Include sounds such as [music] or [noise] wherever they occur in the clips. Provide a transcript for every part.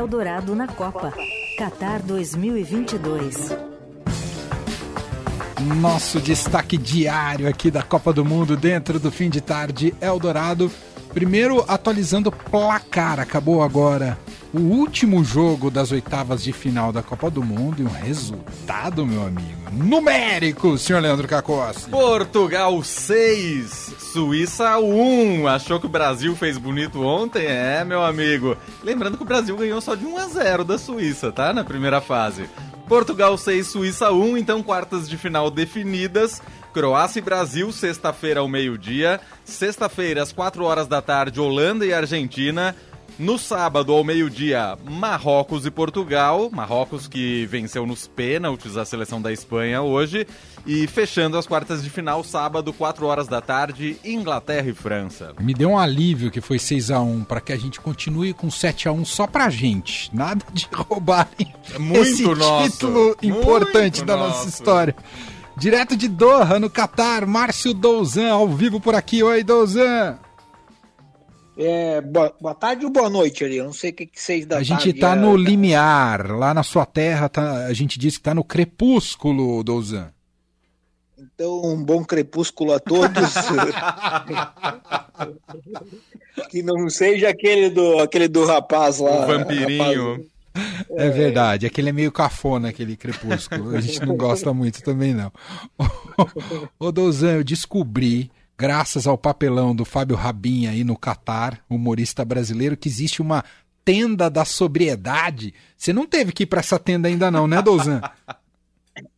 Eldorado na Copa. Qatar 2022. Nosso destaque diário aqui da Copa do Mundo dentro do fim de tarde Eldorado. Primeiro atualizando o placar, acabou agora o último jogo das oitavas de final da Copa do Mundo e um resultado, meu amigo, numérico, senhor Leandro Cacossi. Portugal 6, Suíça 1. Achou que o Brasil fez bonito ontem? É, meu amigo. Lembrando que o Brasil ganhou só de 1 a 0 da Suíça, tá? Na primeira fase. Portugal 6, Suíça 1, então quartas de final definidas. Croácia e Brasil, sexta-feira ao meio-dia. Sexta-feira, às 4 horas da tarde, Holanda e Argentina. No sábado, ao meio-dia, Marrocos e Portugal. Marrocos que venceu nos pênaltis a seleção da Espanha hoje. E fechando as quartas de final, sábado, 4 horas da tarde, Inglaterra e França. Me deu um alívio que foi 6 a 1 para que a gente continue com 7 a 1 só pra gente. Nada de [laughs] roubarem é muito esse nosso. título importante Muito da nosso. nossa história. Direto de Doha, no Catar, Márcio Douzan, ao vivo por aqui. Oi, Douzan. É, boa, boa tarde ou boa noite ali? Eu não sei o que, que seis da A gente tarde tá é. no limiar, lá na sua terra, tá- a gente diz que tá no crepúsculo, Douzan. Então, um bom crepúsculo a todos. [laughs] que não seja aquele do, aquele do rapaz lá. O vampirinho. rapaz- É verdade, aquele é meio cafona, aquele crepúsculo. A gente não gosta muito também, não. [laughs] Ô, Douzan, eu descobri, graças ao papelão do Fábio Rabin aí no Catar, humorista brasileiro, que existe uma tenda da sobriedade. Você não teve que ir pra essa tenda ainda não, né, Douzan? [laughs]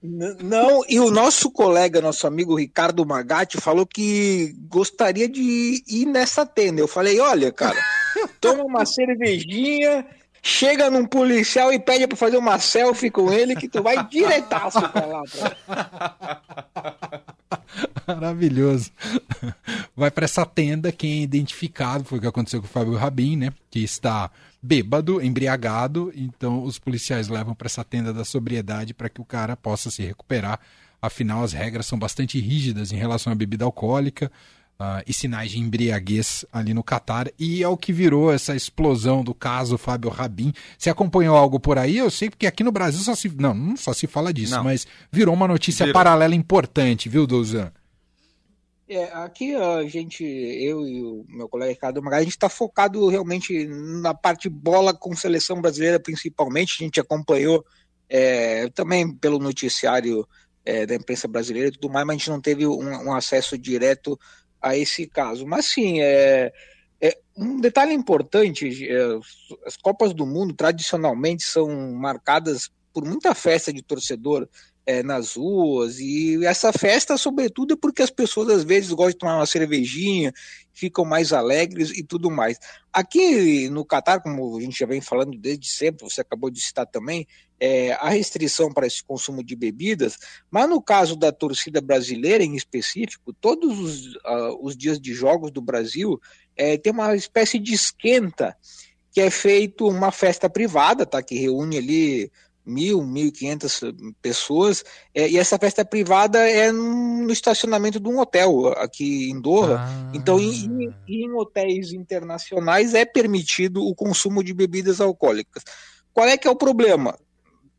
Não, e o nosso colega, nosso amigo Ricardo Magatti, falou que gostaria de ir nessa tenda. Eu falei: olha, cara, toma uma cervejinha, chega num policial e pede pra fazer uma selfie com ele, que tu vai diretaço pra lá. Pra... [laughs] Maravilhoso. Vai para essa tenda quem é identificado, foi o que aconteceu com o Fábio Rabin, né? Que está bêbado, embriagado, então os policiais levam para essa tenda da sobriedade para que o cara possa se recuperar. Afinal, as regras são bastante rígidas em relação à bebida alcoólica ah, e sinais de embriaguez ali no Catar. E é o que virou essa explosão do caso Fábio Rabin. Você acompanhou algo por aí? Eu sei porque aqui no Brasil só se. Não, não só se fala disso, Não. mas virou uma notícia Virou. paralela importante, viu, Douzan? É, aqui a gente, eu e o meu colega Ricardo Magatti, a gente está focado realmente na parte bola com seleção brasileira, principalmente. A gente acompanhou é, também pelo noticiário é, da imprensa brasileira e tudo mais, mas a gente não teve um, um acesso direto a esse caso. Mas sim, é, é um detalhe importante: é, as Copas do Mundo tradicionalmente são marcadas por muita festa de torcedor é, nas ruas, e essa festa, sobretudo, é porque as pessoas às vezes gostam de tomar uma cervejinha, ficam mais alegres e tudo mais. Aqui no Catar, como a gente já vem falando desde sempre, você acabou de citar também, é, a restrição para esse consumo de bebidas, mas no caso da torcida brasileira em específico, todos os, ah, os dias de jogos do Brasil é, tem uma espécie de esquenta que é feito uma festa privada, tá? Que reúne ali mil, mil e quinhentas pessoas, é, e essa festa privada é no estacionamento de um hotel aqui em Doha. Ah. Então, em, em- em hotéis internacionais é permitido o consumo de bebidas alcoólicas. Qual é que é o problema?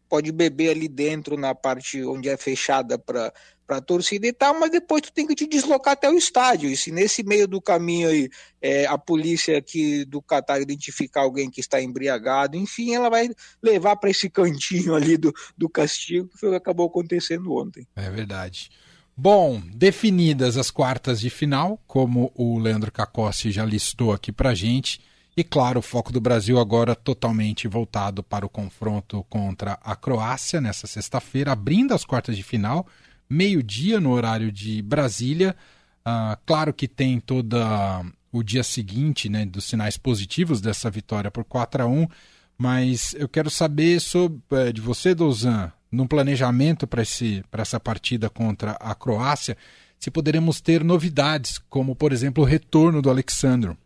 Pode beber ali dentro, na parte onde é fechada para a torcida e tal, mas depois tu tem que te deslocar até o estádio. E se nesse meio do caminho aí é, a polícia aqui do Catar identificar alguém que está embriagado, enfim, ela vai levar para esse cantinho [laughs] ali do, do castigo, que foi o que acabou acontecendo ontem. É verdade. Bom, definidas as quartas de final, como o Leandro Cacossi já listou aqui pra gente. E claro, o foco do Brasil agora totalmente voltado para o confronto contra a Croácia nessa sexta-feira, abrindo as quartas de final, meio-dia no horário de Brasília. Ah, claro que tem toda o dia seguinte, né, dos sinais positivos dessa vitória por 4 a 1 mas eu quero saber sobre, eh, de você, Douzan, num planejamento para essa partida contra a Croácia, se poderemos ter novidades, como, por exemplo, o retorno do Alexandro.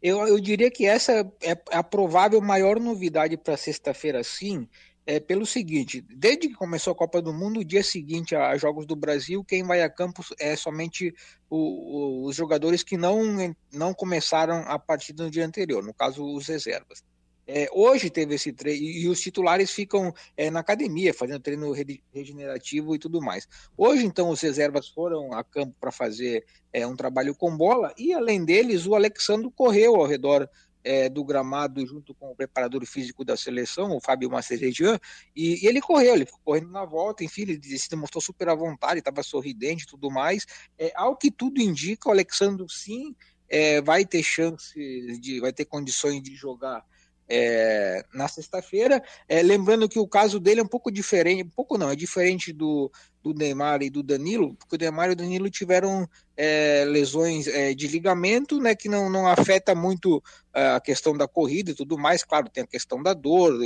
Eu, eu diria que essa é a provável maior novidade para sexta-feira, sim, é pelo seguinte: desde que começou a Copa do Mundo, o dia seguinte a, Jogos do Brasil, quem vai a campo é somente o, o, os jogadores que não, não começaram a partida no dia anterior, no caso, os reservas. É, hoje teve esse treino e os titulares ficam é, na academia, fazendo treino regenerativo e tudo mais. Hoje, então, os reservas foram a campo para fazer é, um trabalho com bola e, além deles, o Alexandre correu ao redor é, do gramado junto com o preparador físico da seleção, o Fábio Macerejan, e, e, ele correu, ele ficou correndo na volta, enfim, ele se demonstrou super à vontade, estava sorridente e tudo mais. É, ao que tudo indica, o Alexandre sim é, vai ter chance de, vai ter condições de jogar é, na sexta-feira. É, lembrando que o caso dele é um pouco diferente, um pouco não, é diferente do, do Neymar e do Danilo, porque o Neymar e o Danilo tiveram é, lesões é, de ligamento, né, que não, não afeta muito é, a questão da corrida e tudo mais. Claro, tem a questão da dor,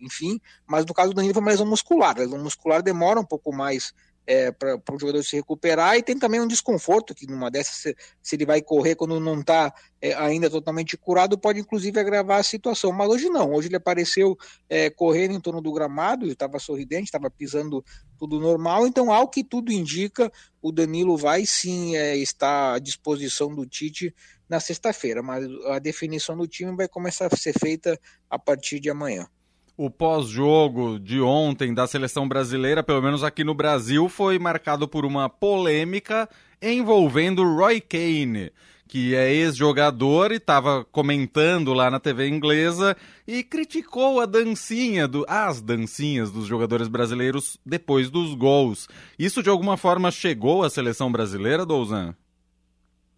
enfim, mas no caso do Danilo foi uma lesão muscular. A lesão muscular demora um pouco mais é, para o jogador se recuperar e tem também um desconforto que numa dessas se, se ele vai correr quando não está é, ainda totalmente curado pode inclusive agravar a situação. Mas hoje não hoje ele apareceu é, correndo em torno do gramado estava sorridente estava pisando tudo normal então ao que tudo indica o Danilo vai sim é, estar à disposição do Tite na sexta-feira mas a definição do time vai começar a ser feita a partir de amanhã o pós-jogo de ontem da seleção brasileira, pelo menos aqui no Brasil, foi marcado por uma polêmica envolvendo Roy Kane, que é ex-jogador e estava comentando lá na TV inglesa e criticou a dancinha do as dancinhas dos jogadores brasileiros depois dos gols. Isso de alguma forma chegou à seleção brasileira, Douzan?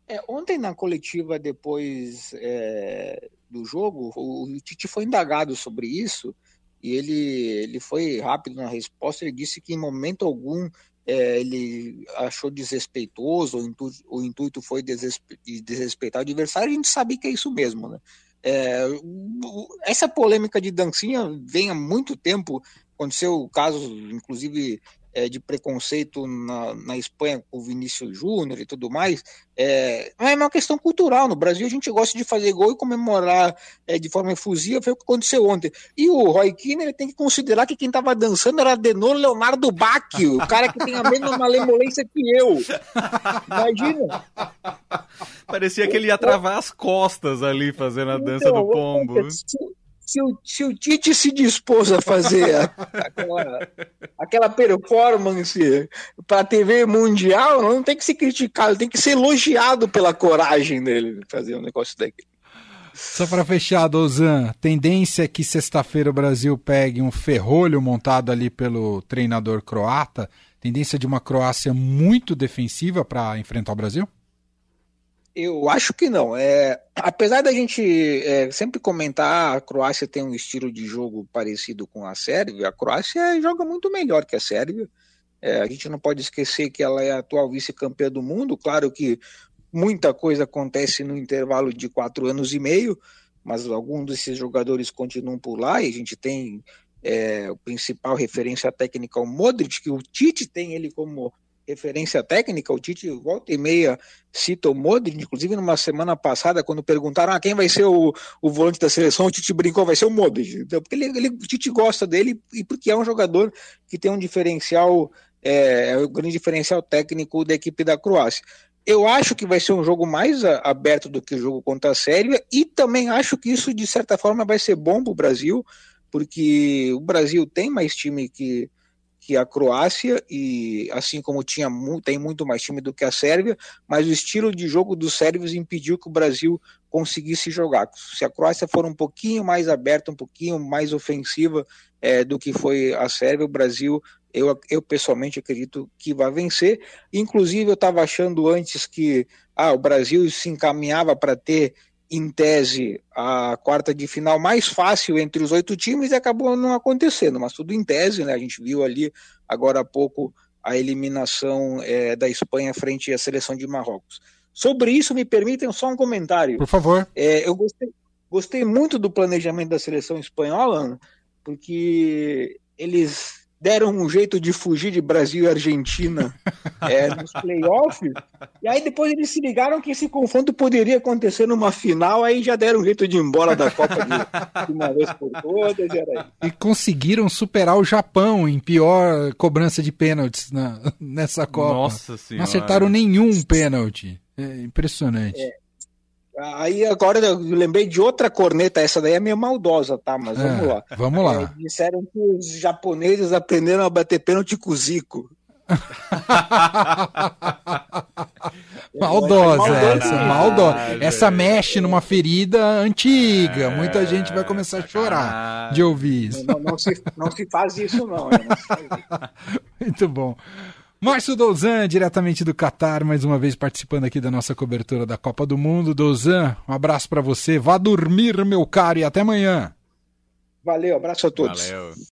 É, ontem na coletiva depois é, do jogo, o Tite foi indagado sobre isso e ele, ele foi rápido na resposta. Ele disse que em momento algum é, ele achou desrespeitoso, o intuito, o intuito foi desrespe, desrespeitar o adversário. A gente sabe que é isso mesmo, né? É, essa polêmica de dancinha vem há muito tempo. Aconteceu casos, inclusive, é, de preconceito na, na Espanha com o Vinícius Júnior e tudo mais, é, é uma questão cultural. No Brasil a gente gosta de fazer gol e comemorar é, de forma efusiva, foi o que aconteceu ontem. E o Roy Keane ele tem que considerar que quem estava dançando era Denor Leonardo Bach, o cara que tem a mesma [laughs] malemolência que eu. Imagina. Parecia que ele ia travar as costas ali fazendo a dança então, do pombo se o, se o Tite se dispôs a fazer aquela, aquela performance para a TV mundial, não tem que ser criticado, tem que ser elogiado pela coragem dele de fazer um negócio daquele. Só para fechar, Dozan, tendência é que sexta-feira o Brasil pegue um ferrolho montado ali pelo treinador croata, tendência de uma Croácia muito defensiva para enfrentar o Brasil? Eu acho que não. É, apesar da gente é, sempre comentar a Croácia tem um estilo de jogo parecido com a Sérvia, a Croácia joga muito melhor que a Sérvia. É, a gente não pode esquecer que ela é a atual vice-campeã do mundo. Claro que muita coisa acontece no intervalo de quatro anos e meio, mas alguns desses jogadores continuam por lá e a gente tem é, o principal referência técnica, o Modric, que o Tite tem ele como referência técnica, o Tite volta e meia cita o Modric, inclusive numa semana passada, quando perguntaram ah, quem vai ser o, o volante da seleção, o Tite brincou, vai ser o Modric. Então, porque ele, ele, o Tite gosta dele e porque é um jogador que tem um diferencial, é, é um grande diferencial técnico da equipe da Croácia. Eu acho que vai ser um jogo mais aberto do que o jogo contra a Sérvia e também acho que isso, de certa forma, vai ser bom para o Brasil, porque o Brasil tem mais time que que a Croácia e assim como tinha tem muito mais time do que a Sérvia, mas o estilo de jogo dos sérvios impediu que o Brasil conseguisse jogar. Se a Croácia for um pouquinho mais aberta, um pouquinho mais ofensiva é, do que foi a Sérvia, o Brasil eu, eu pessoalmente acredito que vai vencer. Inclusive eu estava achando antes que ah, o Brasil se encaminhava para ter em tese, a quarta de final mais fácil entre os oito times e acabou não acontecendo, mas tudo em tese, né? A gente viu ali agora há pouco a eliminação é, da Espanha frente à seleção de Marrocos. Sobre isso, me permitem só um comentário. Por favor. É, eu gostei, gostei muito do planejamento da seleção espanhola, porque eles deram um jeito de fugir de Brasil e Argentina [laughs] é, nos playoffs, e aí depois eles se ligaram que esse confronto poderia acontecer numa final, aí já deram um jeito de ir embora da Copa de, de uma vez por todas. E conseguiram superar o Japão em pior cobrança de pênaltis na, nessa Copa. Nossa Senhora. Não acertaram nenhum pênalti. É impressionante. É. Aí agora eu lembrei de outra corneta, essa daí é meio maldosa, tá? Mas vamos É, lá. Vamos lá. É, disseram que os japoneses aprenderam a bater pênalti com o Zico. [laughs] Maldosa Maldosa. essa, maldosa. Ah, Essa mexe numa ferida antiga. Muita gente vai começar a chorar de ouvir isso. Não, não se, não se faz isso, não. né? Isso. [laughs] Muito bom. Márcio Douzan, diretamente do Catar, mais uma vez participando aqui da nossa cobertura da Copa do Mundo. Douzan, um abraço pra você. Vá dormir, meu caro, e até amanhã. Valeu, abraço a todos. Valeu.